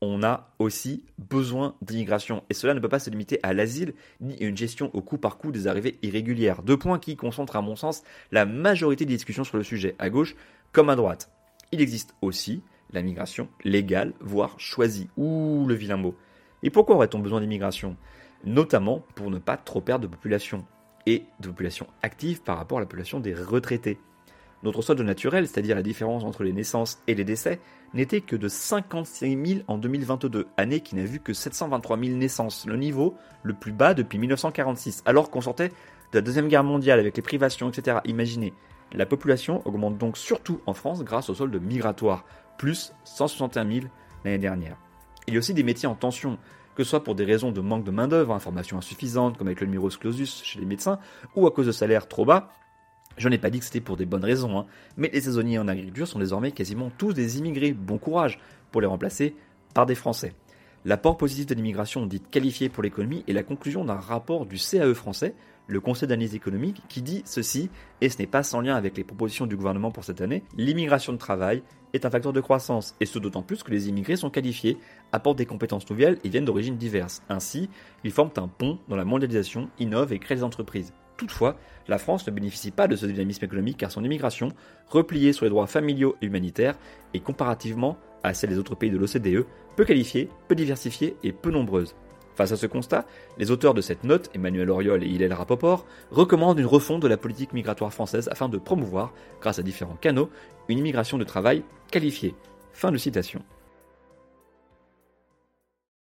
on a aussi besoin d'immigration. Et cela ne peut pas se limiter à l'asile ni à une gestion au coup par coup des arrivées irrégulières. Deux points qui concentrent à mon sens la majorité des discussions sur le sujet, à gauche comme à droite. Il existe aussi la migration légale, voire choisie. Ouh, le vilain mot. Et pourquoi aurait-on besoin d'immigration? Notamment pour ne pas trop perdre de population. Et de population active par rapport à la population des retraités. Notre solde naturel, c'est-à-dire la différence entre les naissances et les décès, n'était que de 56 000 en 2022, année qui n'a vu que 723 000 naissances, le niveau le plus bas depuis 1946, alors qu'on sortait de la Deuxième Guerre mondiale avec les privations, etc. Imaginez, la population augmente donc surtout en France grâce au solde migratoire, plus 161 000 l'année dernière. Il y a aussi des métiers en tension, que ce soit pour des raisons de manque de main-d'œuvre, information insuffisante, comme avec le numerus clausus chez les médecins, ou à cause de salaires trop bas, je n'ai pas dit que c'était pour des bonnes raisons, hein, mais les saisonniers en agriculture sont désormais quasiment tous des immigrés. Bon courage pour les remplacer par des Français. L'apport positif de l'immigration dite qualifiée pour l'économie est la conclusion d'un rapport du CAE français, le Conseil d'analyse économique, qui dit ceci, et ce n'est pas sans lien avec les propositions du gouvernement pour cette année, l'immigration de travail est un facteur de croissance, et ce d'autant plus que les immigrés sont qualifiés, apportent des compétences nouvelles et viennent d'origines diverses. Ainsi, ils forment un pont dans la mondialisation, innovent et créent des entreprises. Toutefois, la France ne bénéficie pas de ce dynamisme économique car son immigration, repliée sur les droits familiaux et humanitaires, est comparativement à celle des autres pays de l'OCDE, peu qualifiée, peu diversifiée et peu nombreuse. Face à ce constat, les auteurs de cette note, Emmanuel Auriol et Hillel Rapoport, recommandent une refonte de la politique migratoire française afin de promouvoir, grâce à différents canaux, une immigration de travail qualifiée. Fin de citation.